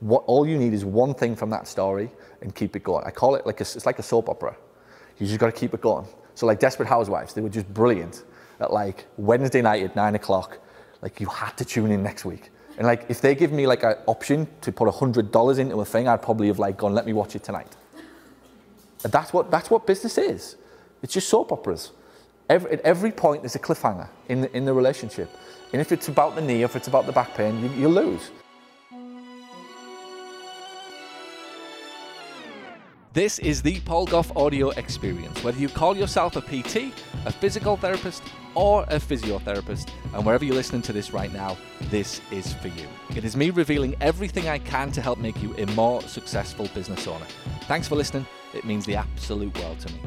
What all you need is one thing from that story and keep it going. I call it like a, it's like a soap opera. You just got to keep it going. So like Desperate Housewives, they were just brilliant at like Wednesday night at nine o'clock. Like you had to tune in next week. And like if they give me like an option to put a hundred dollars into a thing, I'd probably have like gone, let me watch it tonight. And that's what that's what business is. It's just soap operas. Every, at every point, there's a cliffhanger in the, in the relationship. And if it's about the knee, if it's about the back pain, you, you lose. This is the Gough audio experience. Whether you call yourself a PT, a physical therapist, or a physiotherapist, and wherever you're listening to this right now, this is for you. It is me revealing everything I can to help make you a more successful business owner. Thanks for listening. It means the absolute world to me.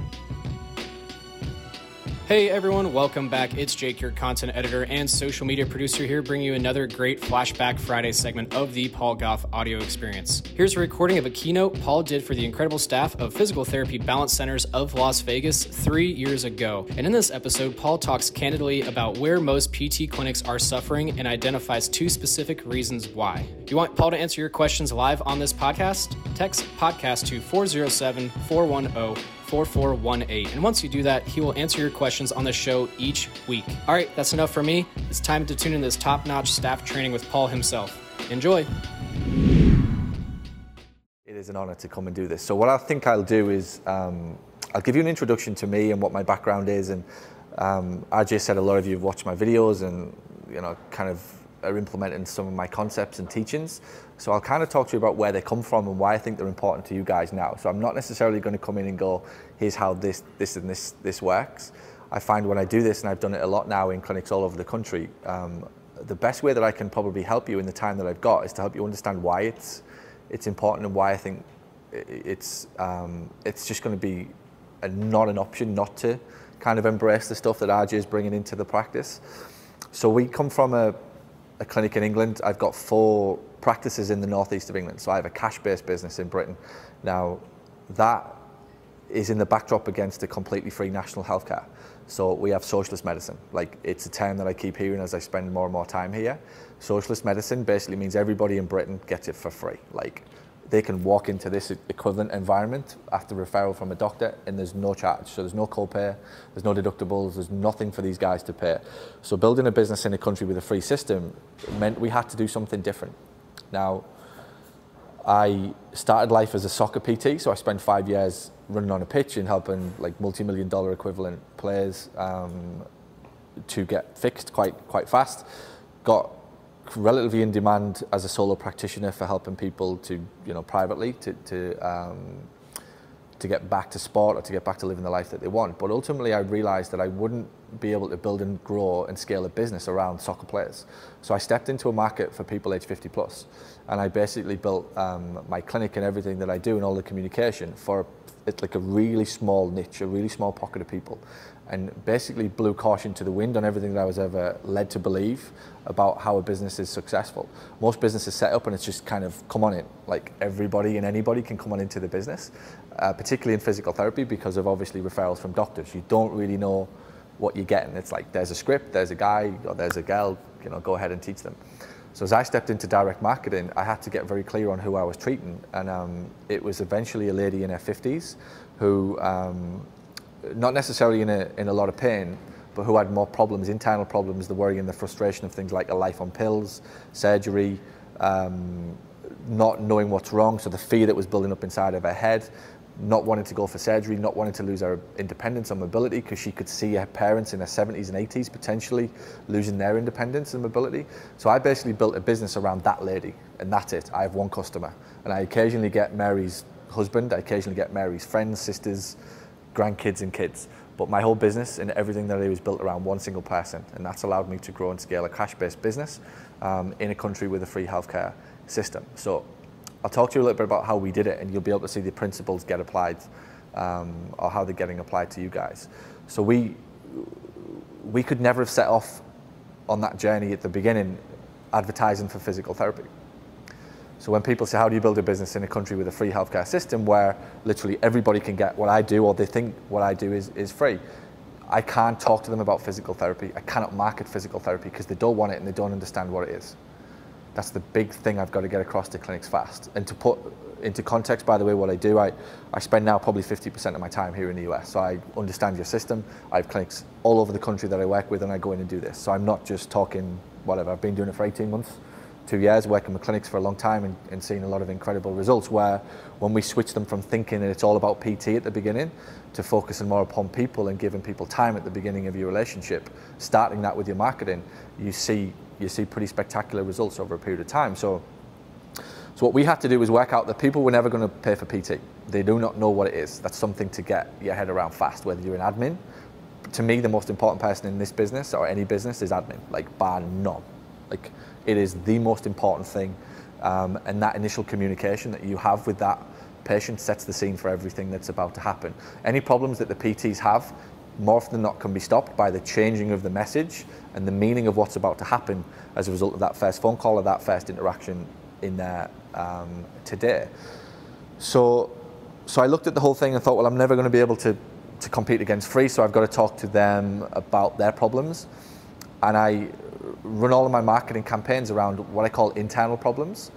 Hey everyone, welcome back. It's Jake, your content editor and social media producer here, bringing you another great Flashback Friday segment of the Paul Gough audio experience. Here's a recording of a keynote Paul did for the incredible staff of Fyzical Therapy Balance Centers of Las Vegas three years ago. And in this episode, Paul talks candidly about where most PT clinics are suffering and identifies two specific reasons why. You want Paul to answer your questions live on this podcast? Text podcast to 407 410 4418. And once you do that, he will answer your questions on the show each week. All right, that's enough for me. It's time to tune in this top notch staff training with Paul himself. Enjoy. It is an honor to come and do this. So, what I think I'll do is um, I'll give you an introduction to me and what my background is. And um, RJ said a lot of you have watched my videos and, you know, kind of are implementing some of my concepts and teachings. So I'll kind of talk to you about where they come from and why I think they're important to you guys now. So I'm not necessarily going to come in and go, here's how this, this and this, this works. I find when I do this, and I've done it a lot now in clinics all over the country, um, the best way that I can probably help you in the time that I've got is to help you understand why it's, it's important and why I think it's, um, it's just going to be a, not an option not to kind of embrace the stuff that RJ is bringing into the practice. So we come from a, a clinic in England. I've got four practices in the northeast of England. So I have a cash-based business in Britain. Now, that is in the backdrop against a completely free national healthcare. So we have socialist medicine. Like it's a term that I keep hearing as I spend more and more time here. Socialist medicine basically means everybody in Britain gets it for free. Like they can walk into this equivalent environment after referral from a doctor and there's no charge. So there's no copay, there's no deductibles, there's nothing for these guys to pay. So building a business in a country with a free system meant we had to do something different. Now, I started life as a soccer PT, so I spent five years running on a pitch and helping like multi-million dollar equivalent players um, to get fixed quite quite fast. Got relatively in demand as a solo practitioner for helping people to, you know, privately to, to, um, to get back to sport or to get back to living the life that they want. But ultimately, I realized that I wouldn't be able to build and grow and scale a business around soccer players. So I stepped into a market for people age 50 plus, and I basically built um, my clinic and everything that I do and all the communication for it's like a really small niche, a really small pocket of people and basically blew caution to the wind on everything that I was ever led to believe about how a business is successful. Most businesses set up and it's just kind of come on in, like everybody and anybody can come on into the business, uh, particularly in physical therapy because of obviously referrals from doctors. You don't really know what you're getting. It's like there's a script, there's a guy, or there's a girl, you know, go ahead and teach them. So as I stepped into direct marketing, I had to get very clear on who I was treating, and um, it was eventually a lady in her 50s who um, not necessarily in a, in a lot of pain, but who had more problems, internal problems, the worry and the frustration of things like a life on pills, surgery, um, not knowing what's wrong, so the fear that was building up inside of her head, not wanting to go for surgery, not wanting to lose her independence or mobility because she could see her parents in their 70s and 80s potentially losing their independence and mobility. So I basically built a business around that lady, and that's it. I have one customer, and I occasionally get Mary's husband, I occasionally get Mary's friends, sisters, grandkids and kids. But my whole business and everything that I do is built around one single person, and that's allowed me to grow and scale a cash-based business um, in a country with a free healthcare system. So I'll talk to you a little bit about how we did it, and you'll be able to see the principles get applied um, or how they're getting applied to you guys. So we we could never have set off on that journey at the beginning advertising for physical therapy. So when people say, how do you build a business in a country with a free healthcare system where literally everybody can get what I do or they think what I do is, is free, I can't talk to them about physical therapy. I cannot market physical therapy because they don't want it and they don't understand what it is. That's the big thing I've got to get across to clinics fast. And to put into context, by the way, what I do, I, I spend now probably 50% of my time here in the US. So I understand your system. I have clinics all over the country that I work with, and I go in and do this. So I'm not just talking whatever. I've been doing it for 18 months, two years, working with clinics for a long time and, and seeing a lot of incredible results. Where when we switch them from thinking that it's all about PT at the beginning to focusing more upon people and giving people time at the beginning of your relationship, starting that with your marketing, you see you see pretty spectacular results over a period of time. So so what we had to do was work out that people were never going to pay for PT. They do not know what it is. That's something to get your head around fast, whether you're an admin. To me, the most important person in this business or any business is admin, like bar none. Like it is the most important thing. Um, and that initial communication that you have with that patient sets the scene for everything that's about to happen. Any problems that the PTs have, more often than not, can be stopped by the changing of the message and the meaning of what's about to happen as a result of that first phone call or that first interaction in there um, today. So, so I looked at the whole thing and thought, well, I'm never going to be able to, to compete against free, so I've got to talk to them about their problems. And I run all of my marketing campaigns around what I call internal problems.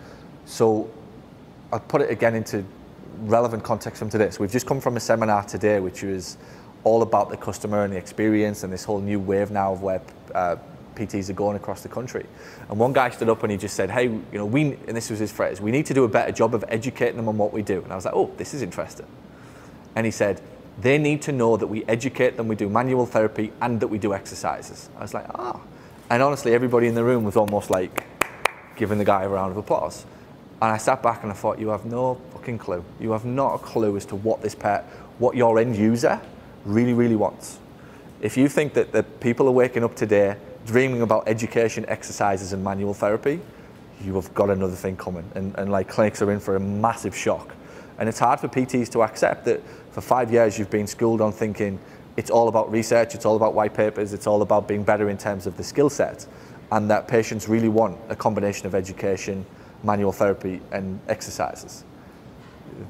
So I'll put it again into relevant context from today. So we've just come from a seminar today, which was all about the customer and the experience and this whole new wave now of where uh, PTs are going across the country. And one guy stood up and he just said, hey, you know, we, and this was his phrase, we need to do a better job of educating them on what we do. And I was like, oh, this is interesting. And he said, they need to know that we educate them, we do manual therapy, and that we do exercises. I was like, ah. Oh. And honestly, everybody in the room was almost like giving the guy a round of applause. And I sat back and I thought, you have no fucking clue. You have not a clue as to what this pet, what your end user really, really wants. If you think that the people are waking up today dreaming about education, exercises, and manual therapy, you have got another thing coming. And, and like clinics are in for a massive shock. And it's hard for PTs to accept that for five years you've been schooled on thinking it's all about research, it's all about white papers, it's all about being better in terms of the skill set. And that patients really want a combination of education, manual therapy, and exercises.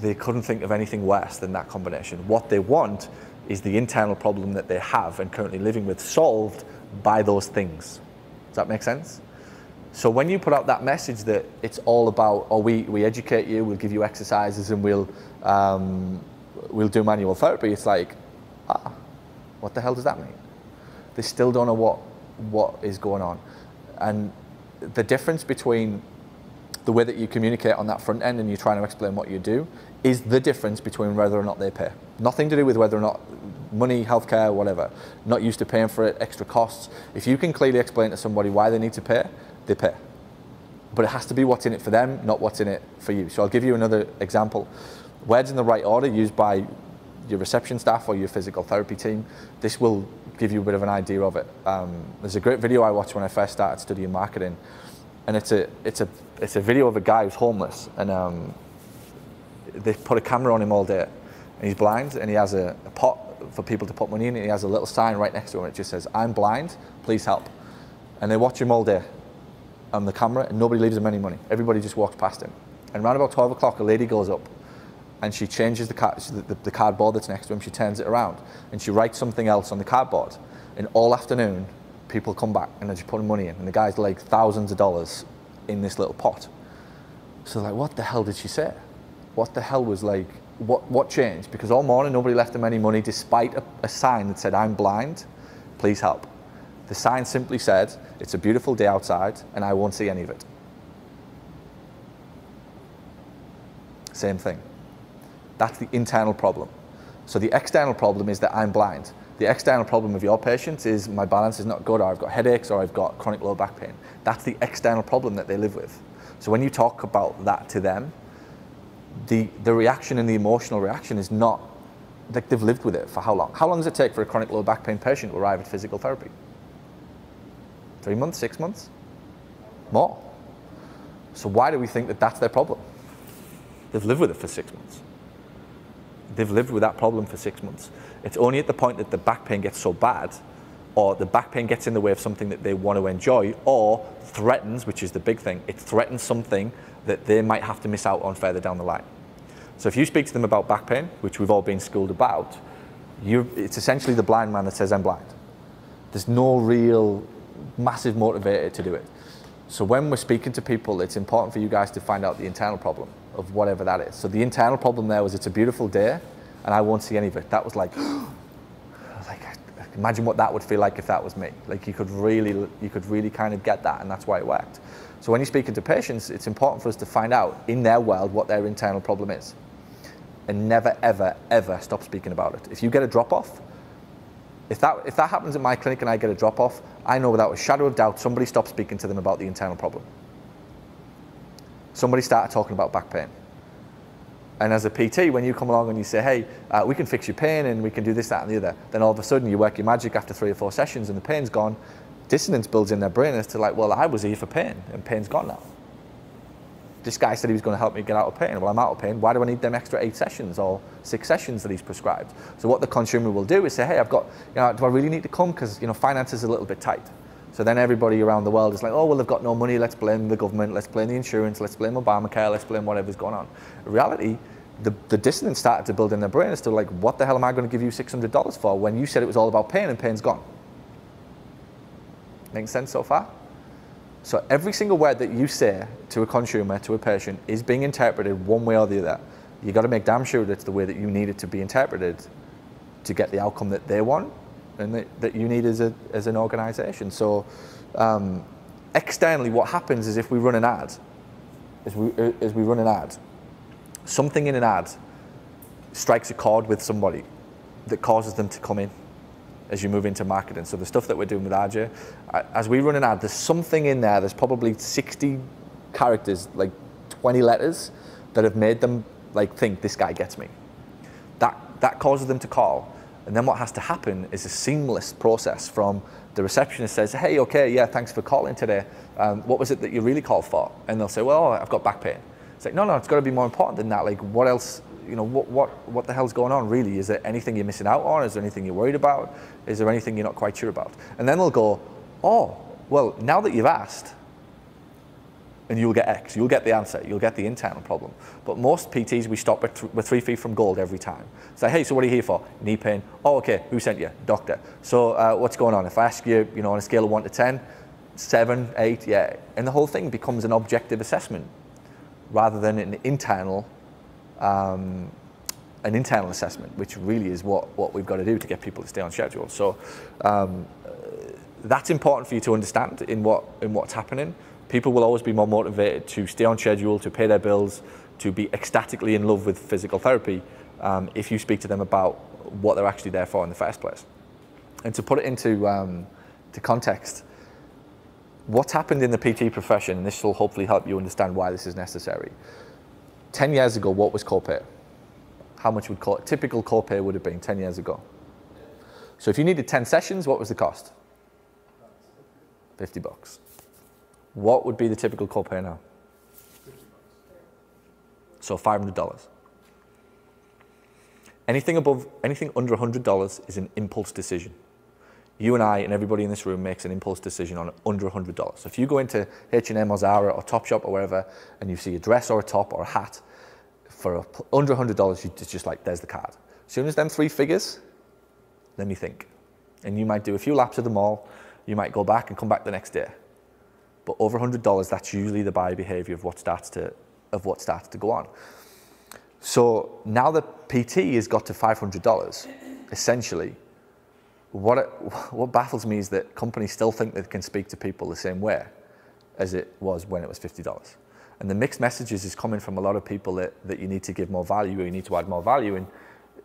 They couldn't think of anything worse than that combination. What they want is the internal problem that they have and currently living with solved by those things. Does that make sense? So when you put out that message that it's all about, oh, we, we educate you, we'll give you exercises and we'll, um, we'll do manual therapy, it's like, ah, what the hell does that mean? They still don't know what, what is going on. And the difference between the way that you communicate on that front end and you're trying to explain what you do is the difference between whether or not they pay. Nothing to do with whether or not money, healthcare, whatever, not used to paying for it, extra costs. If you can clearly explain to somebody why they need to pay, they pay. But it has to be what's in it for them, not what's in it for you. So I'll give you another example. Words in the right order used by your reception staff or your physical therapy team. This will give you a bit of an idea of it. Um, there's a great video I watched when I first started studying marketing, and it's a it's a it's a video of a guy who's homeless, and um, they put a camera on him all day, and he's blind, and he has a, a pot for people to put money in, and he has a little sign right next to him. It just says, "I'm blind, please help." And they watch him all day on the camera, and nobody leaves him any money. Everybody just walks past him. And around about 12 o'clock, a lady goes up, and she changes the, card, the, the cardboard that's next to him. She turns it around, and she writes something else on the cardboard. And all afternoon, people come back, and then she put money in, and the guy's like thousands of dollars in this little pot. So like, what the hell did she say? What the hell was like what, what changed? Because all morning nobody left them any money despite a, a sign that said, I'm blind, please help. The sign simply said, it's a beautiful day outside and I won't see any of it. Same thing. That's the internal problem. So the external problem is that I'm blind. The external problem of your patients is my balance is not good or I've got headaches or I've got chronic low back pain. That's the external problem that they live with. So when you talk about that to them, the, the reaction and the emotional reaction is not like they've lived with it for how long? How long does it take for a chronic low back pain patient to arrive at physical therapy? Three months, six months? More. So why do we think that that's their problem? They've lived with it for six months. They've lived with that problem for six months. It's only at the point that the back pain gets so bad, or the back pain gets in the way of something that they want to enjoy, or threatens, which is the big thing, it threatens something that they might have to miss out on further down the line. So if you speak to them about back pain, which we've all been schooled about, it's essentially the blind man that says, I'm blind. There's no real massive motivator to do it. So when we're speaking to people, it's important for you guys to find out the internal problem of whatever that is. So the internal problem there was it's a beautiful day and I won't see any of it. That was like, like imagine what that would feel like if that was me. Like you could really, you could really kind of get that and that's why it worked. So when you're speaking to patients, it's important for us to find out in their world what their internal problem is and never, ever, ever stop speaking about it. If you get a drop off, if that, if that happens in my clinic and I get a drop off, I know without a shadow of doubt somebody stopped speaking to them about the internal problem. Somebody started talking about back pain. And as a PT, when you come along and you say, hey, uh, we can fix your pain and we can do this, that, and the other, then all of a sudden you work your magic after three or four sessions and the pain's gone. Dissonance builds in their brain as to like, well, I was here for pain and pain's gone now this guy said he was going to help me get out of pain. Well, I'm out of pain. Why do I need them extra eight sessions or six sessions that he's prescribed? So what the consumer will do is say, hey, I've got, you know, do I really need to come? Because, you know, finance is a little bit tight. So then everybody around the world is like, oh, well, they've got no money. Let's blame the government. Let's blame the insurance. Let's blame Obamacare. Let's blame whatever's going on. In reality, the, the dissonance started to build in their brain as to like, what the hell am I going to give you $600 for when you said it was all about pain and pain's gone? Makes sense so far? So every single word that you say to a consumer, to a patient, is being interpreted one way or the other. You've got to make damn sure that it's the way that you need it to be interpreted to get the outcome that they want and that, that you need as, a, as an organization. So um, externally, what happens is if we run an ad, as we, as we run an ad, something in an ad strikes a chord with somebody that causes them to come in as you move into marketing. So the stuff that we're doing with RJ, as we run an ad, there's something in there. There's probably 60 characters, like 20 letters, that have made them like think this guy gets me. That that causes them to call, and then what has to happen is a seamless process from the receptionist says, "Hey, okay, yeah, thanks for calling today. Um, what was it that you really called for?" And they'll say, "Well, I've got back pain." It's like, no, no, it's got to be more important than that. Like, what else you know, what, what, what the hell's going on really? Is there anything you're missing out on? Is there anything you're worried about? Is there anything you're not quite sure about? And then they'll go, oh, well, now that you've asked, and you'll get X, you'll get the answer, you'll get the internal problem. But most PTs, we stop with, th- with three feet from gold every time. Say, hey, so what are you here for? Knee pain. Oh, okay, who sent you? Doctor. So uh, what's going on? If I ask you, you know, on a scale of one to 10, seven, eight, yeah. And the whole thing becomes an objective assessment rather than an internal um, an internal assessment, which really is what, what we've got to do to get people to stay on schedule. So um, that's important for you to understand in, what, in what's happening. People will always be more motivated to stay on schedule, to pay their bills, to be ecstatically in love with physical therapy um, if you speak to them about what they're actually there for in the first place. And to put it into um, to context, what's happened in the PT profession, and this will hopefully help you understand why this is necessary. 10 years ago, what was copay? How much would co- typical copay would have been 10 years ago? So if you needed 10 sessions, what was the cost? 50 bucks. What would be the typical copay now? So $500. Anything above, anything under $100 is an impulse decision. You and I and everybody in this room makes an impulse decision on under $100. So if you go into H&M or Zara or Topshop or wherever and you see a dress or a top or a hat for under $100, it's just like, there's the card. As soon as them three figures, then you think. And you might do a few laps of the mall, you might go back and come back the next day. But over $100, that's usually the buyer behavior of what starts to, of what starts to go on. So now the PT has got to $500, essentially, what, it, what baffles me is that companies still think they can speak to people the same way as it was when it was $50. And the mixed messages is coming from a lot of people that, that you need to give more value or you need to add more value. And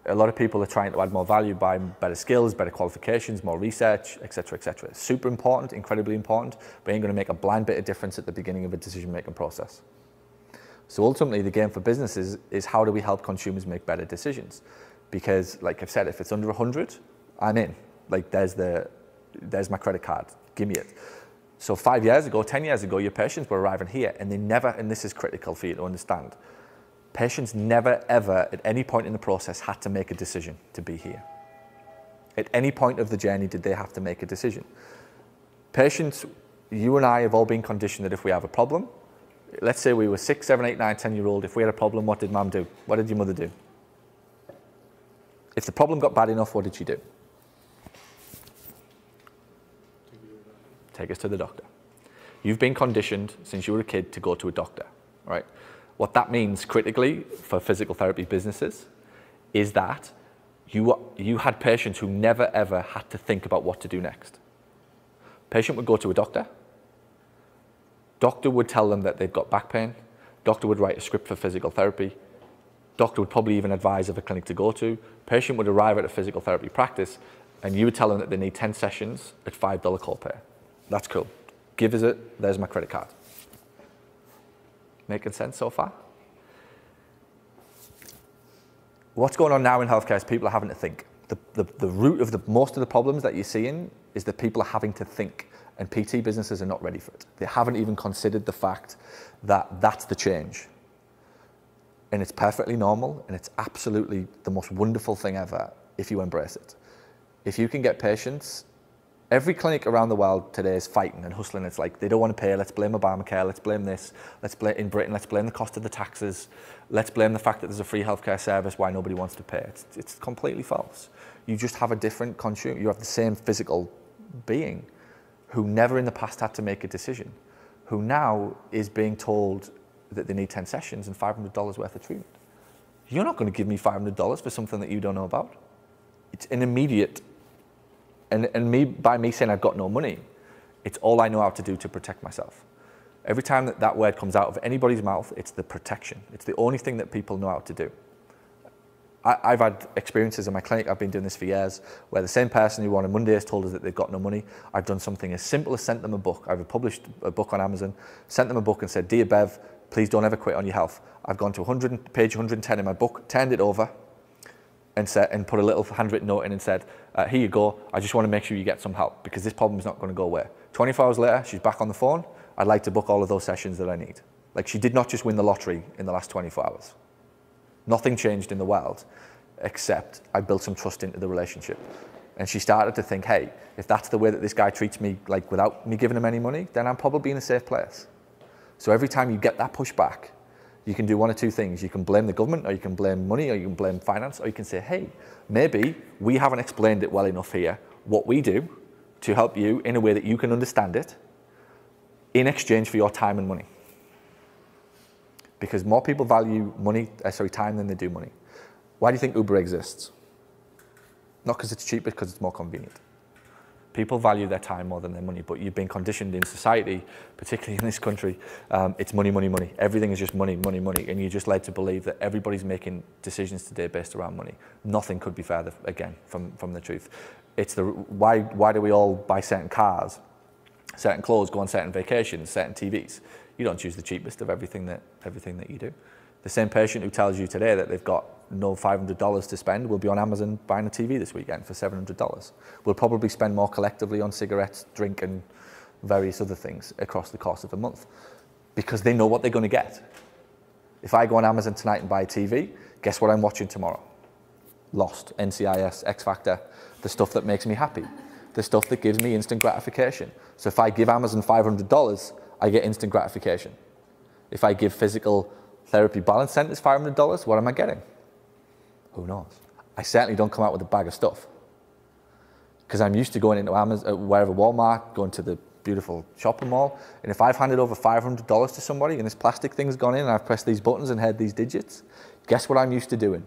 a lot of people are trying to add more value by better skills, better qualifications, more research, etc., etc. Super important, incredibly important, but ain't going to make a blind bit of difference at the beginning of a decision-making process. So ultimately, the game for businesses is how do we help consumers make better decisions? Because, like I've said, if it's under 100, I'm in. Like there's the, there's my credit card. Give me it. So five years ago, 10 years ago, your patients were arriving here and they never, and this is critical for you to understand, patients never ever at any point in the process had to make a decision to be here. At any point of the journey did they have to make a decision. Patients, you and I have all been conditioned that if we have a problem, let's say we were six, seven, eight, nine, ten year old, if we had a problem, what did mom do? What did your mother do? If the problem got bad enough, what did she do? take us to the doctor. You've been conditioned since you were a kid to go to a doctor, right? What that means critically for physical therapy businesses is that you, you had patients who never ever had to think about what to do next. Patient would go to a doctor. Doctor would tell them that they've got back pain. Doctor would write a script for physical therapy. Doctor would probably even advise of a clinic to go to. Patient would arrive at a physical therapy practice and you would tell them that they need 10 sessions at $5 copay. That's cool. Give us it, there's my credit card. Making sense so far? What's going on now in healthcare is people are having to think. The, the, the root of the, most of the problems that you're seeing is that people are having to think and PT businesses are not ready for it. They haven't even considered the fact that that's the change. And it's perfectly normal and it's absolutely the most wonderful thing ever if you embrace it. If you can get patients every clinic around the world today is fighting and hustling. It's like they don't want to pay. Let's blame Obamacare. Let's blame this. Let's blame in Britain. Let's blame the cost of the taxes. Let's blame the fact that there's a free healthcare service why nobody wants to pay. It's, it's completely false. You just have a different consumer. You have the same physical being who never in the past had to make a decision, who now is being told that they need 10 sessions and $500 worth of treatment. You're not going to give me $500 for something that you don't know about. It's an immediate and, and me, by me saying I've got no money, it's all I know how to do to protect myself. Every time that that word comes out of anybody's mouth, it's the protection. It's the only thing that people know how to do. I, have had experiences in my clinic, I've been doing this for years, where the same person who on a Monday has told us that they've got no money. I've done something as simple as sent them a book. I've published a book on Amazon, sent them a book and said, Dear Bev, please don't ever quit on your health. I've gone to 100, page 110 in my book, turned it over, and, said, and put a little handwritten note in and said, uh, here you go, I just want to make sure you get some help because this problem is not going to go away. 24 hours later, she's back on the phone. I'd like to book all of those sessions that I need. Like she did not just win the lottery in the last 24 hours. Nothing changed in the world except I built some trust into the relationship. And she started to think, hey, if that's the way that this guy treats me, like without me giving him any money, then I'm probably in a safe place. So every time you get that pushback, you can do one of two things. You can blame the government, or you can blame money, or you can blame finance, or you can say, hey, maybe we haven't explained it well enough here. What we do to help you in a way that you can understand it in exchange for your time and money. Because more people value money, uh, sorry, time than they do money. Why do you think Uber exists? Not because it's cheaper, because it's more convenient. People value their time more than their money, but you've been conditioned in society, particularly in this country, um, it's money, money, money. Everything is just money, money, money. And you're just led to believe that everybody's making decisions today based around money. Nothing could be further, again, from, from the truth. It's the, why, why do we all buy certain cars, certain clothes, go on certain vacations, certain TVs? You don't choose the cheapest of everything that, everything that you do. The same patient who tells you today that they've got no $500 to spend will be on Amazon buying a TV this weekend for $700. We'll probably spend more collectively on cigarettes, drink, and various other things across the course of a month because they know what they're going to get. If I go on Amazon tonight and buy a TV, guess what I'm watching tomorrow? Lost, NCIS, X Factor, the stuff that makes me happy, the stuff that gives me instant gratification. So if I give Amazon $500, I get instant gratification. If I give physical therapy balance centers $500, what am I getting? Who knows? I certainly don't come out with a bag of stuff because I'm used to going into Amazon, uh, wherever Walmart, going to the beautiful shopping mall, and if I've handed over $500 to somebody and this plastic thing's gone in and I've pressed these buttons and heard these digits, guess what I'm used to doing?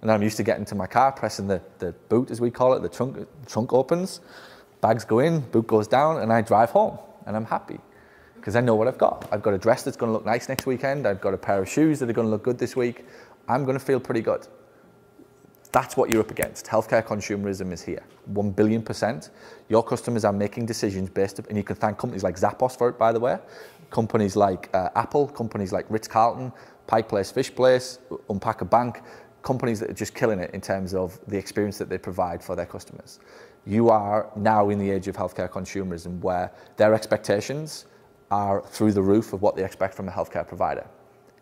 And I'm used to getting to my car, pressing the, the boot, as we call it, the trunk, trunk opens, bags go in, boot goes down, and I drive home, and I'm happy because I know what I've got. I've got a dress that's going to look nice next weekend. I've got a pair of shoes that are going to look good this week. I'm going to feel pretty good. That's what you're up against. Healthcare consumerism is here. 1 billion percent. Your customers are making decisions based, up, and you can thank companies like Zappos for it, by the way. Companies like uh, Apple, companies like Ritz Carlton, Pike Place Fish Place, Umpqua Bank, companies that are just killing it in terms of the experience that they provide for their customers. You are now in the age of healthcare consumerism where their expectations are through the roof of what they expect from a healthcare provider.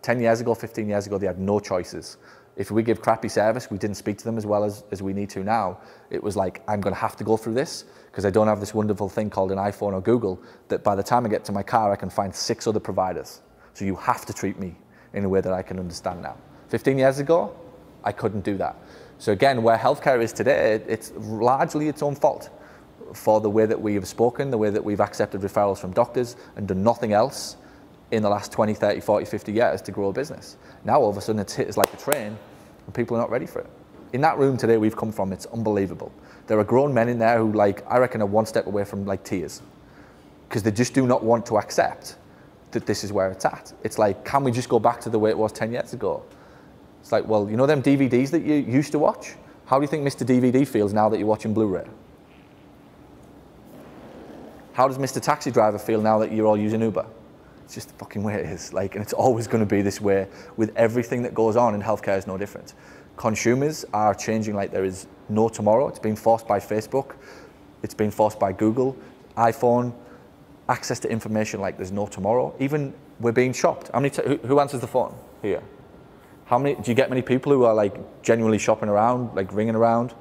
10 years ago, 15 years ago, they had no choices. If we give crappy service, we didn't speak to them as well as, as we need to now. It was like, I'm going to have to go through this because I don't have this wonderful thing called an iPhone or Google that by the time I get to my car, I can find six other providers. So you have to treat me in a way that I can understand now. 15 years ago, I couldn't do that. So again, where healthcare is today, it's largely its own fault for the way that we have spoken, the way that we've accepted referrals from doctors and done nothing else in the last 20, 30, 40, 50 years to grow a business. Now all of a sudden it's hit us like a train and people are not ready for it. In that room today we've come from, it's unbelievable. There are grown men in there who like, I reckon are one step away from like tears because they just do not want to accept that this is where it's at. It's like, can we just go back to the way it was 10 years ago? It's like, well, you know them DVDs that you used to watch? How do you think Mr. DVD feels now that you're watching Blu-ray? How does Mr. Taxi Driver feel now that you're all using Uber? It's just the fucking way it is. Like, and it's always going to be this way with everything that goes on, and healthcare is no different. Consumers are changing like there is no tomorrow. It's been forced by Facebook. It's been forced by Google, iPhone, access to information like there's no tomorrow. Even we're being shopped. How many? T- who, who answers the phone here? How many? Do you get many people who are like genuinely shopping around, like ringing around?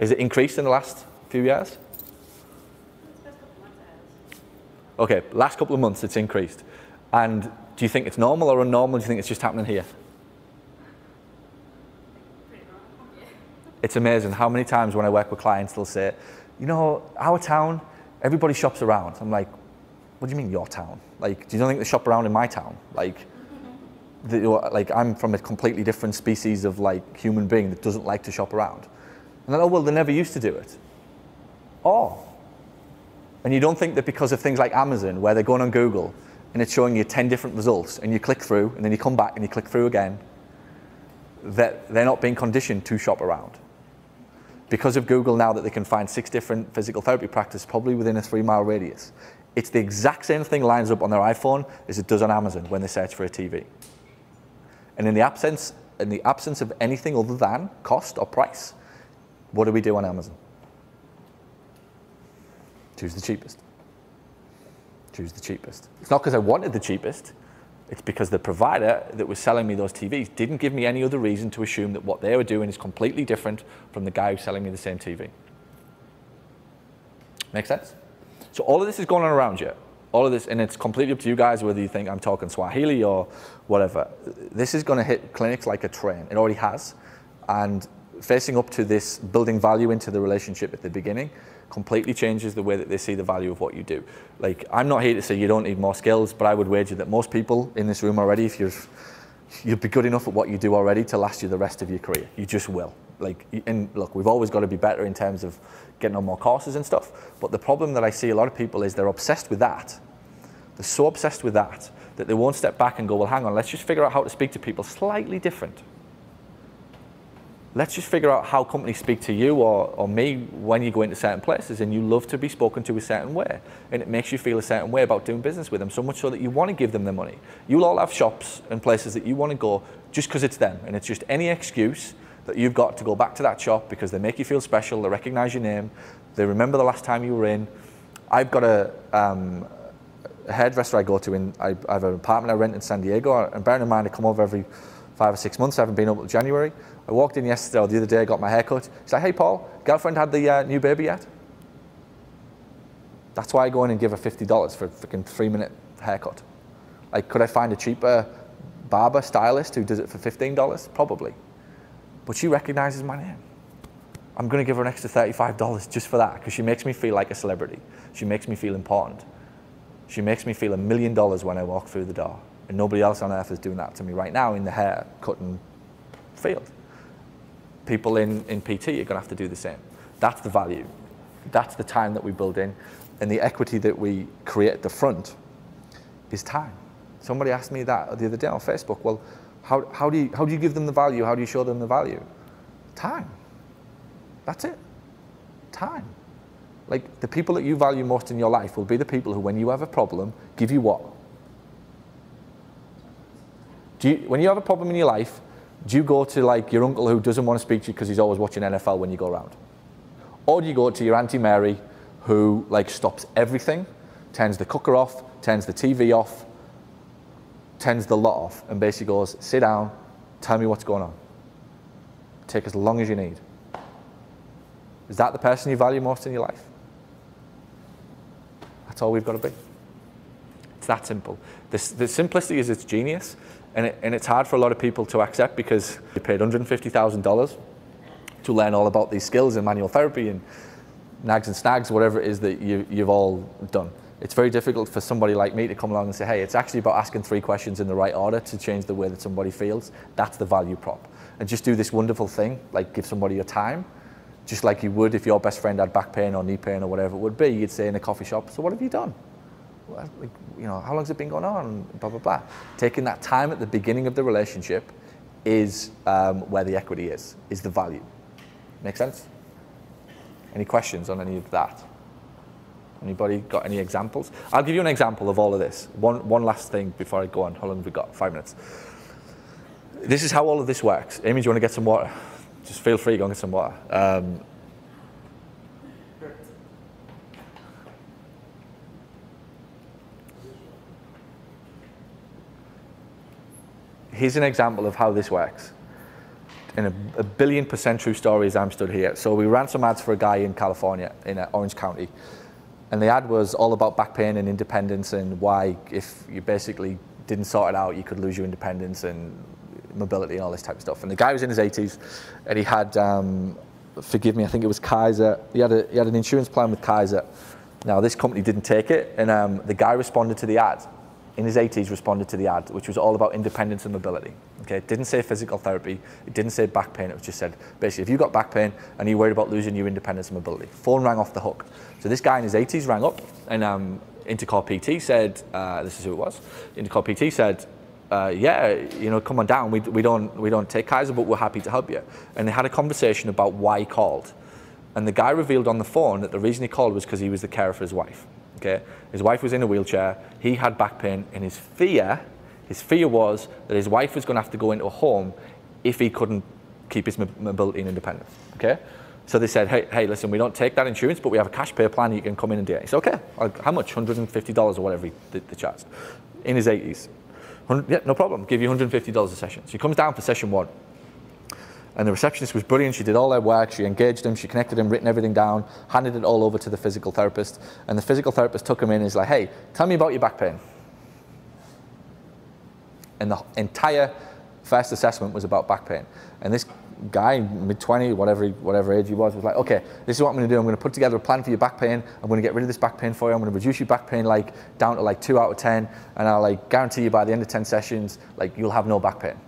Is it increased in the last few years? Okay, last couple of months it's increased. And do you think it's normal or unnormal? Do you think it's just happening here? It's amazing how many times when I work with clients they'll say, you know, our town, everybody shops around. I'm like, what do you mean your town? Like, do you not think they shop around in my town? Like, mm-hmm. the, like I'm from a completely different species of like human being that doesn't like to shop around. And then, oh well, they never used to do it. Oh. And you don't think that because of things like Amazon, where they're going on Google and it's showing you 10 different results, and you click through, and then you come back and you click through again, that they're not being conditioned to shop around. Because of Google now that they can find six different physical therapy practices probably within a three mile radius, it's the exact same thing lines up on their iPhone as it does on Amazon when they search for a TV. And in the absence, in the absence of anything other than cost or price, what do we do on Amazon? Choose the cheapest. Choose the cheapest. It's not because I wanted the cheapest. It's because the provider that was selling me those TVs didn't give me any other reason to assume that what they were doing is completely different from the guy who's selling me the same TV. Make sense? So all of this is going on around you. All of this, and it's completely up to you guys whether you think I'm talking Swahili or whatever. This is going to hit clinics like a train. It already has. And facing up to this, building value into the relationship at the beginning, completely changes the way that they see the value of what you do. Like, I'm not here to say you don't need more skills, but I would wager that most people in this room already, if you're, you'd be good enough at what you do already to last you the rest of your career. You just will. Like, and look, we've always got to be better in terms of getting on more courses and stuff. But the problem that I see a lot of people is they're obsessed with that. They're so obsessed with that that they won't step back and go, well, hang on, let's just figure out how to speak to people slightly different. Let's just figure out how companies speak to you or, or me when you go into certain places and you love to be spoken to a certain way. And it makes you feel a certain way about doing business with them, so much so that you want to give them the money. You'll all have shops and places that you want to go just because it's them. And it's just any excuse that you've got to go back to that shop because they make you feel special, they recognize your name, they remember the last time you were in. I've got a, um, a hairdresser I go to in, I, I, have an apartment I rent in San Diego, and bearing in mind I come over every five or six months, I haven't been up till January. I walked in yesterday or the other day, I got my hair cut. He's like, hey Paul, girlfriend had the uh, new baby yet? That's why I go in and give her $50 for a freaking three minute haircut. Like, could I find a cheaper barber, stylist who does it for $15? Probably but she recognizes my name. I'm going to give her an extra $35 just for that because she makes me feel like a celebrity. She makes me feel important. She makes me feel a million dollars when I walk through the door. And nobody else on earth is doing that to me right now in the hair cutting field. People in, in PT are going to have to do the same. That's the value. That's the time that we build in. And the equity that we create at the front is time. Somebody asked me that the other day on Facebook. Well, how, how, do you, how do you give them the value? How do you show them the value? Time. That's it. Time. Like the people that you value most in your life will be the people who, when you have a problem, give you what? You, when you have a problem in your life, do you go to like your uncle who doesn't want to speak to you because he's always watching NFL when you go around? Or do you go to your Auntie Mary who like stops everything, turns the cooker off, turns the TV off, turns the lot off and basically goes, sit down, tell me what's going on. Take as long as you need. Is that the person you value most in your life? That's all we've got to be. It's that simple. The, the simplicity is its genius, and, it, and it's hard for a lot of people to accept because they paid $150,000 to learn all about these skills in manual therapy and NAGs and SNAGs, whatever it is that you, you've all done. It's very difficult for somebody like me to come along and say, hey, it's actually about asking three questions in the right order to change the way that somebody feels. That's the value prop. And just do this wonderful thing, like give somebody your time, just like you would if your best friend had back pain or knee pain or whatever it would be. You'd say in a coffee shop, so what have you done? Well, like, you know, how long has it been going on? Blah, blah, blah. Taking that time at the beginning of the relationship is um, where the equity is, is the value. Make sense? Any questions on any of that? Anybody got any examples? I'll give you an example of all of this. One, one last thing before I go on. How long have we got? Five minutes. This is how all of this works. Amy, do you want to get some water? Just feel free, go and get some water. Um, here's an example of how this works. In a, a, billion percent true story as I'm stood here. So we ran some ads for a guy in California, in uh, Orange County. And the ad was all about back pain and independence and why, if you basically didn't sort it out, you could lose your independence and mobility and all this type of stuff. And the guy was in his 80s and he had, um, forgive me, I think it was Kaiser. He had, a, he had an insurance plan with Kaiser. Now, this company didn't take it, and um, the guy responded to the ad in his 80s responded to the ad, which was all about independence and mobility. Okay, it didn't say physical therapy, it didn't say back pain, it was just said basically if you got back pain and you're worried about losing your independence and mobility, phone rang off the hook. So this guy in his 80s rang up and um, PT said, uh, this is who it was, Intercore PT said, uh, yeah, you know, come on down, we, we, don't, we don't take Kaiser, but we're happy to help you. And they had a conversation about why he called. And the guy revealed on the phone that the reason he called was because he was the carer for his wife. Okay? His wife was in a wheelchair, he had back pain, and his fear, his fear was that his wife was going to have to go into a home if he couldn't keep his mobility and independence. Okay? So they said, hey, hey, listen, we don't take that insurance, but we have a cash pay plan. You can come in and do it. He said, okay, how much? $150 or whatever he, they, they charged. In his 80s. Yeah, no problem. Give you $150 a session. So he comes down for session one. And the receptionist was brilliant. She did all their work. She engaged him. She connected him, written everything down, handed it all over to the physical therapist. And the physical therapist took him in and is like, hey, tell me about your back pain. And the entire first assessment was about back pain. And this guy, mid 20, whatever, whatever age he was, was like, okay, this is what I'm going to do. I'm going to put together a plan for your back pain. I'm going to get rid of this back pain for you. I'm going to reduce your back pain like down to like two out of 10. And I'll like guarantee you by the end of 10 sessions, like you'll have no back pain.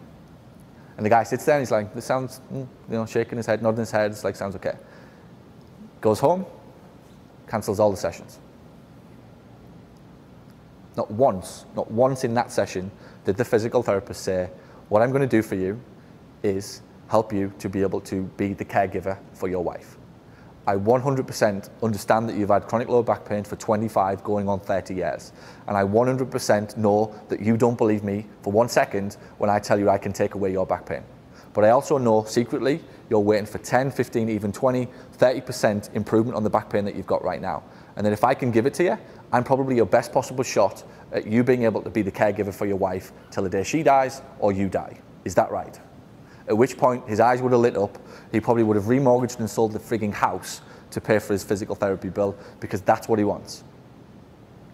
And the guy sits there and he's like, this sounds, mm, you know, shaking his head, nodding his head, it's like, sounds okay. Goes home, cancels all the sessions. Not once, not once in that session did the physical therapist say, what I'm going to do for you is help you to be able to be the caregiver for your wife. I 100% understand that you've had chronic lower back pain for 25 going on 30 years. And I 100% know that you don't believe me for one second when I tell you I can take away your back pain. But I also know secretly you're waiting for 10, 15, even 20, 30% improvement on the back pain that you've got right now. And then if I can give it to you, I'm probably your best possible shot at you being able to be the caregiver for your wife till the day she dies or you die. Is that right? At which point his eyes would have lit up. He probably would have remortgaged and sold the frigging house to pay for his physical therapy bill because that's what he wants.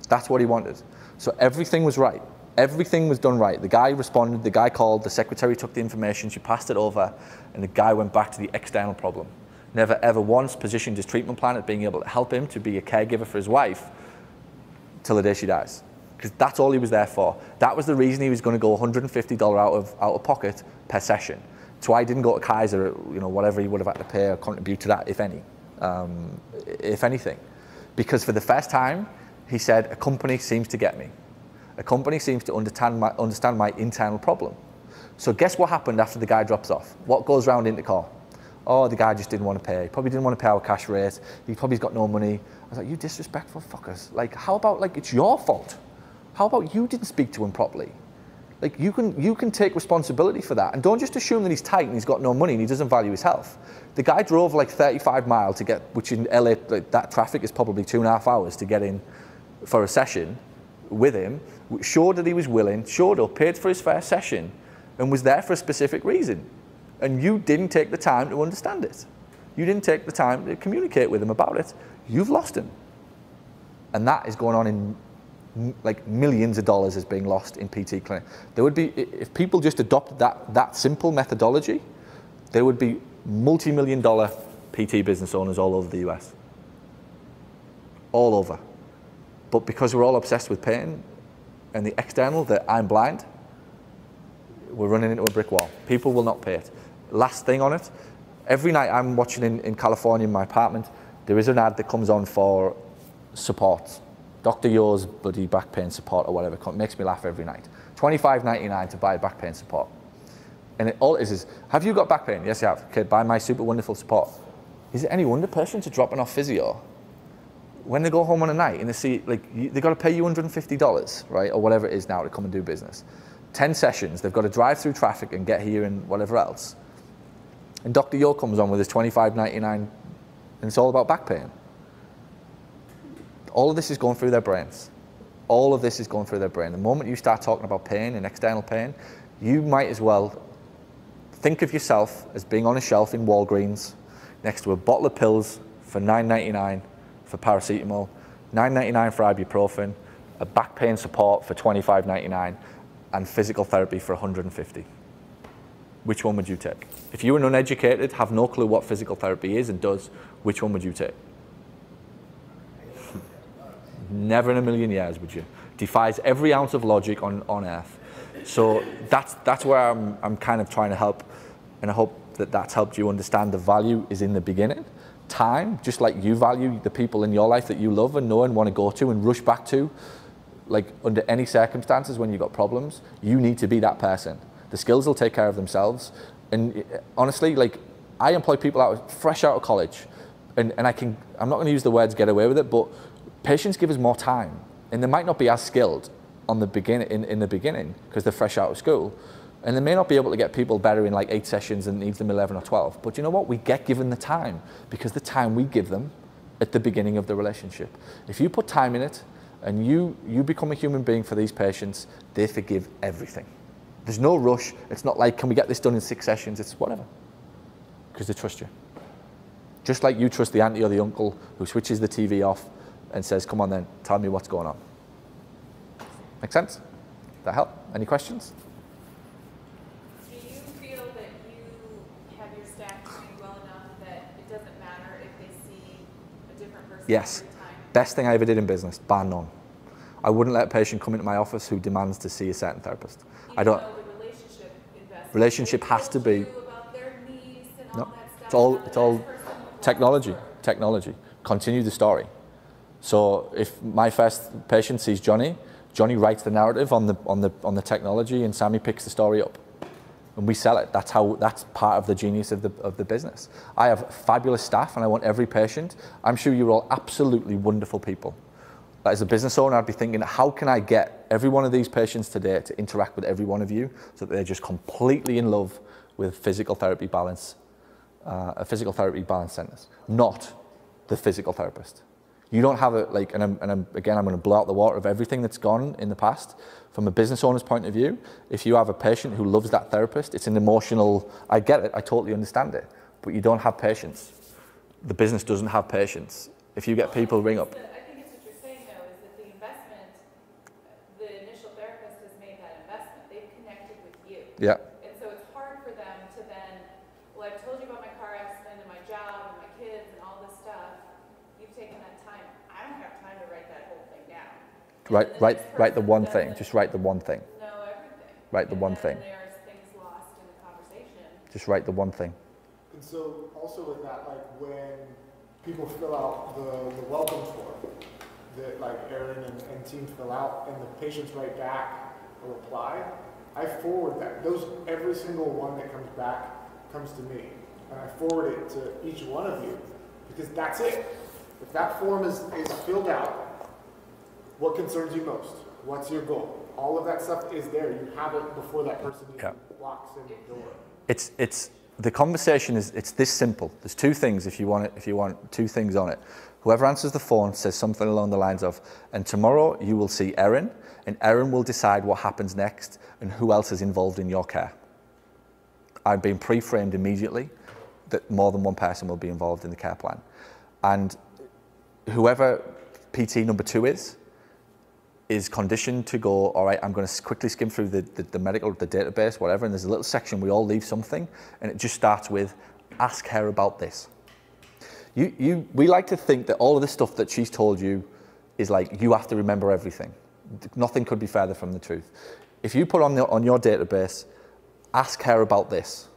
That's what he wanted. So everything was right. Everything was done right. The guy responded, the guy called, the secretary took the information, she passed it over, and the guy went back to the external problem. Never ever once positioned his treatment plan as being able to help him to be a caregiver for his wife till the day she dies. Because that's all he was there for. That was the reason he was going to go $150 out of, out of pocket per session. So I didn't go to Kaiser, you know, whatever he would have had to pay or contribute to that, if any, um, if anything. Because for the first time, he said, a company seems to get me. A company seems to understand my, understand my internal problem. So guess what happened after the guy drops off? What goes round Intercore? Oh, the guy just didn't want to pay. He probably didn't want to pay our cash rate. He probably's got no money. I was like, you disrespectful fuckers. Like, how about like it's your fault? How about you didn't speak to him properly? Like you can you can take responsibility for that, and don't just assume that he's tight and he's got no money and he doesn't value his health. The guy drove like 35 miles to get, which in LA like, that traffic is probably two and a half hours to get in for a session with him. Showed that he was willing, showed up, paid for his fair session, and was there for a specific reason. And you didn't take the time to understand it. You didn't take the time to communicate with him about it. You've lost him. And that is going on in like millions of dollars is being lost in PT clinic. There would be, if people just adopted that, that simple methodology, there would be multi-million dollar PT business owners all over the US. all over. But because we're all obsessed with pain and the external, that I'm blind, we're running into a brick wall. People will not pay it. Last thing on it, every night I'm watching in, in California in my apartment, there is an ad that comes on for support. Dr. Ho's bloody back pain support or whatever. It makes me laugh every night. $25.99 to buy back pain support. And it, all it is is, have you got back pain? Yes, you have. Okay, buy my super wonderful support. Is it any wonder patients are dropping off physio when they go home on a night and they see, like, you, they've got to pay you $150, right, or whatever it is now to come and do business. 10 sessions, they've got to drive through traffic and get here and whatever else. And Dr. Ho comes on with his $25.99 and it's all about back pain. All of this is going through their brains. All of this is going through their brain. The moment you start talking about pain and external pain, you might as well think of yourself as being on a shelf in Walgreens next to a bottle of pills for $9.99 for paracetamol, $9.99 for ibuprofen, a back pain support for $25.99, and physical therapy for 150. Which one would you take? If you were uneducated, have no clue what physical therapy is and does, which one would you take? Never in a million years would you. Defies every ounce of logic on, on earth. So that's, that's where I'm, I'm kind of trying to help, and I hope that that's helped you understand the value is in the beginning. Time, just like you value the people in your life that you love and know and want to go to and rush back to, like under any circumstances when you've got problems, you need to be that person. The skills will take care of themselves. And eh, honestly, like I employ people out fresh out of college, and, and I can I'm not going to use the words get away with it, but patients give us more time, and they might not be as skilled on the begin in, in the beginning because they're fresh out of school. And they may not be able to get people better in like eight sessions and needs them 11 or 12. But you know what? We get given the time because the time we give them at the beginning of the relationship. If you put time in it and you, you become a human being for these patients, they forgive everything. There's no rush. It's not like, can we get this done in six sessions? It's whatever. Because they trust you. Just like you trust the auntie or the uncle who switches the TV off and says, come on then, tell me what's going on. Make sense? That help? Any questions? Do you feel that you have your staff trained well enough that it doesn't matter if they see a different person Yes. every time? Best thing I ever did in business, bar none. I wouldn't let a patient come into my office who demands to see a certain therapist. I don't. relationship Relationship has to be- you about their needs and No, all it's all it's all next person will technology. Technology. Continue the story. So if my first patient sees Johnny, Johnny writes the narrative on the on the on the technology, and Sammy picks the story up, and we sell it. That's how. That's part of the genius of the of the business. I have fabulous staff, and I want every patient. I'm sure you're all absolutely wonderful people. As a business owner, I'd be thinking, how can I get every one of these patients today to interact with every one of you, so that they're just completely in love with Fyzical Therapy Balance, uh, a Fyzical Therapy Balance Centers, not the physical therapist. You don't have a like, and, I'm, and I'm, again, I'm going to blow out the water of everything that's gone in the past. From a business owner's point of view, if you have a patient who loves that therapist, it's an emotional. I get it. I totally understand it. But you don't have patience. The business doesn't have patience. If you get people ring up, But I think it's what you're saying though, is that the investment, the initial therapist has made that investment. They've connected with you. yeah, And so it's hard for them to then, well, I've told you about my car accident and my job and my kids and all this stuff. You've taken that time. I don't have time to write that whole thing down. And write, the write, write the one thing. Just write the one thing. Know everything. Write the And one then thing. There's things lost in the conversation. Just write the one thing. And so also with that, like when people fill out the, the welcome form that like Aaron and, and team fill out and the patients write back a reply, I forward that. Those every single one that comes back comes to me. And I forward it to each one of you because that's it. If that form is, is filled out, what concerns you most? What's your goal? All of that stuff is there. You have it before that person even Yeah. walks in the door. It's it's the conversation is it's this simple. There's two things if you want it if you want two things on it. Whoever answers the phone says something along the lines of, and tomorrow you will see Erin, and Erin will decide what happens next and who else is involved in your care. I've been pre-framed immediately that more than one person will be involved in the care plan. And whoever PT number two is, is conditioned to go, all right, I'm going to quickly skim through the, the, the medical, the database, whatever, and there's a little section we all leave something, and it just starts with, ask her about this. You, you, we like to think that all of the stuff that she's told you is like you have to remember everything. Nothing could be further from the truth. If you put on, the, on your database, ask her about this,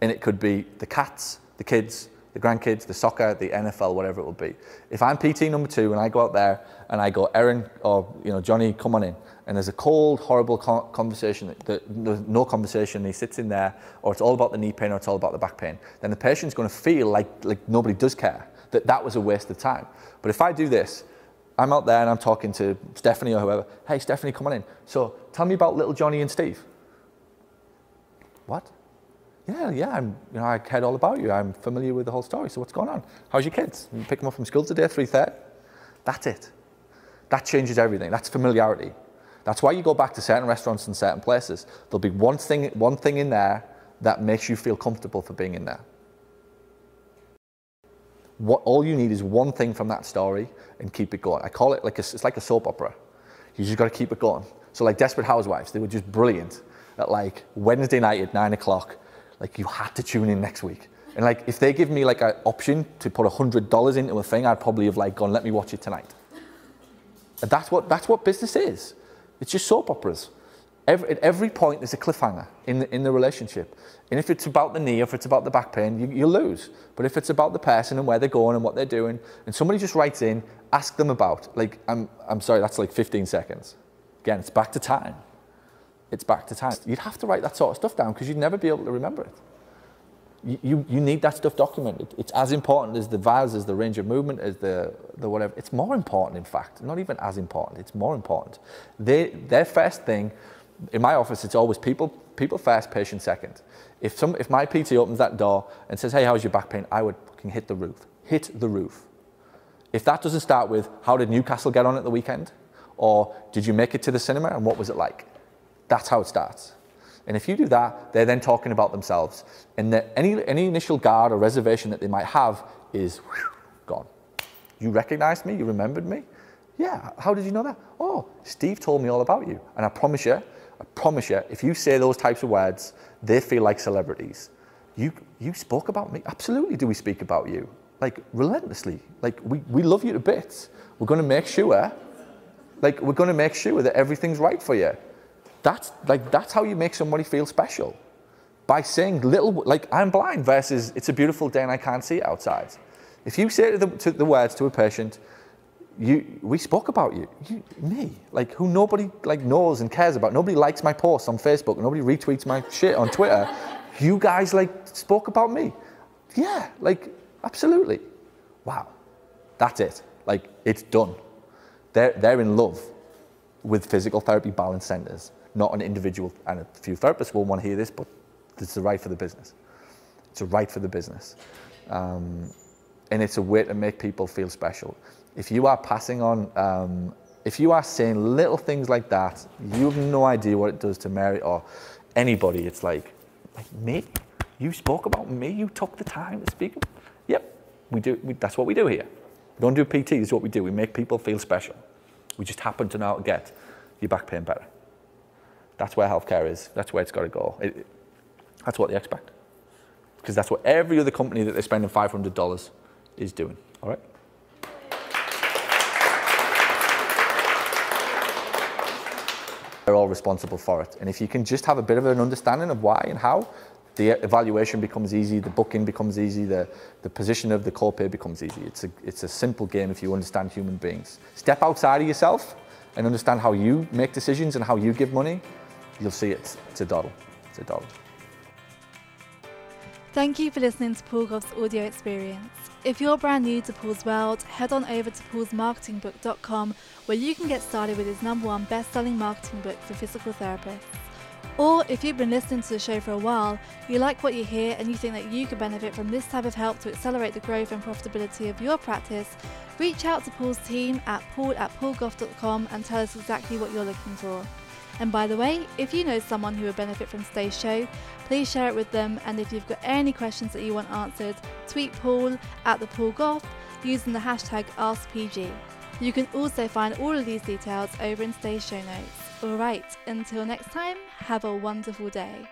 and it could be the cats, the kids, the grandkids, the soccer, the NFL, whatever it will be. If I'm PT number two and I go out there and I go, Erin or you know Johnny, come on in, and there's a cold, horrible conversation, that, no conversation, he sits in there, or it's all about the knee pain or it's all about the back pain, then the patient's going to feel like, like nobody does care, that that was a waste of time. But if I do this, I'm out there and I'm talking to Stephanie or whoever, hey, Stephanie, come on in. So tell me about little Johnny and Steve. What? Yeah, yeah, I'm, you know, I cared all about you. I'm familiar with the whole story. So what's going on? How's your kids? You pick them up from school today, 3.30? That's it. That changes everything. That's familiarity. That's why you go back to certain restaurants and certain places. There'll be one thing, one thing in there that makes you feel comfortable for being in there. What, all you need is one thing from that story and keep it going. I call it like a, it's like a soap opera. You just got to keep it going. So like Desperate Housewives, they were just brilliant at like Wednesday night at nine o'clock like you had to tune in next week. And like if they give me like an option to put hundred dollars into a thing, I'd probably have like gone, let me watch it tonight. And that's what that's what business is. It's just soap operas. Every, at every point there's a cliffhanger in the, in the relationship. And if it's about the knee, if it's about the back pain, you, you lose. But if it's about the person and where they're going and what they're doing, and somebody just writes in, ask them about, like, I'm, I'm sorry, that's like 15 seconds. Again, it's back to time it's back to time. You'd have to write that sort of stuff down because you'd never be able to remember it. You, you, you, need that stuff documented. It's as important as the VAS, as the range of movement, as the, the whatever. It's more important, in fact. Not even as important. It's more important. They, their first thing, in my office, it's always people, people first, patient second. If, some, if my PT opens that door and says, hey, how's your back pain? I would fucking hit the roof. Hit the roof. If that doesn't start with, how did Newcastle get on at the weekend? Or did you make it to the cinema and what was it like? That's how it starts. And if you do that, they're then talking about themselves. And any, any initial guard or reservation that they might have is whew, gone. You recognized me? You remembered me? Yeah. How did you know that? Oh, Steve told me all about you. And I promise you, I promise you, if you say those types of words, they feel like celebrities. You, you spoke about me. Absolutely do we speak about you. Like relentlessly. Like we, we love you to bits. We're going to make sure, like we're going to make sure that everything's right for you. That's like that's how you make somebody feel special. By saying little like I'm blind versus it's a beautiful day and I can't see outside. If you say to the, to the words to a patient, you we spoke about you, you me? Like who nobody like knows and cares about nobody likes my posts on facebook nobody retweets my shit on twitter. You guys like spoke about me. Yeah like absolutely. Wow. That's it. Like it's done. They're, they're in love with Fyzical Therapy Balance Centers not an individual. And a few therapists will want to hear this, but it's a right for the business. It's a right for the business. Um, and it's a way to make people feel special. If you are passing on, um, if you are saying little things like that, you have no idea what it does to Mary or anybody. It's like, like me? You spoke about me? You took the time to speak? Yep, we do. We, that's what we do here. We don't do PT, this is what we do. We make people feel special. We just happen to now get your back pain better. That's where healthcare is. That's where it's got to go. It, that's what they expect. Because that's what every other company that they're spending $500 is doing. All right? They're all responsible for it. And if you can just have a bit of an understanding of why and how, the evaluation becomes easy, the booking becomes easy, the, the position of the co-pay becomes easy. It's a, it's a simple game if you understand human beings. Step outside of yourself and understand how you make decisions and how you give money, you'll see it's, it's a doddle. It's a doddle. Thank you for listening to Paul Gough's audio experience. If you're brand new to Paul's world, head on over to paulsmarketingbook.com where you can get started with his number one best-selling marketing book for physical therapists. Or if you've been listening to the show for a while, you like what you hear and you think that you could benefit from this type of help to accelerate the growth and profitability of your practice, reach out to Paul's team at paul at paulgough.com and tell us exactly what you're looking for. And by the way, if you know someone who would benefit from today's show, please share it with them. And if you've got any questions that you want answered, tweet Paul at the Paul Gough using the hashtag AskPG. You can also find all of these details over in today's show notes. Alright, until next time, have a wonderful day.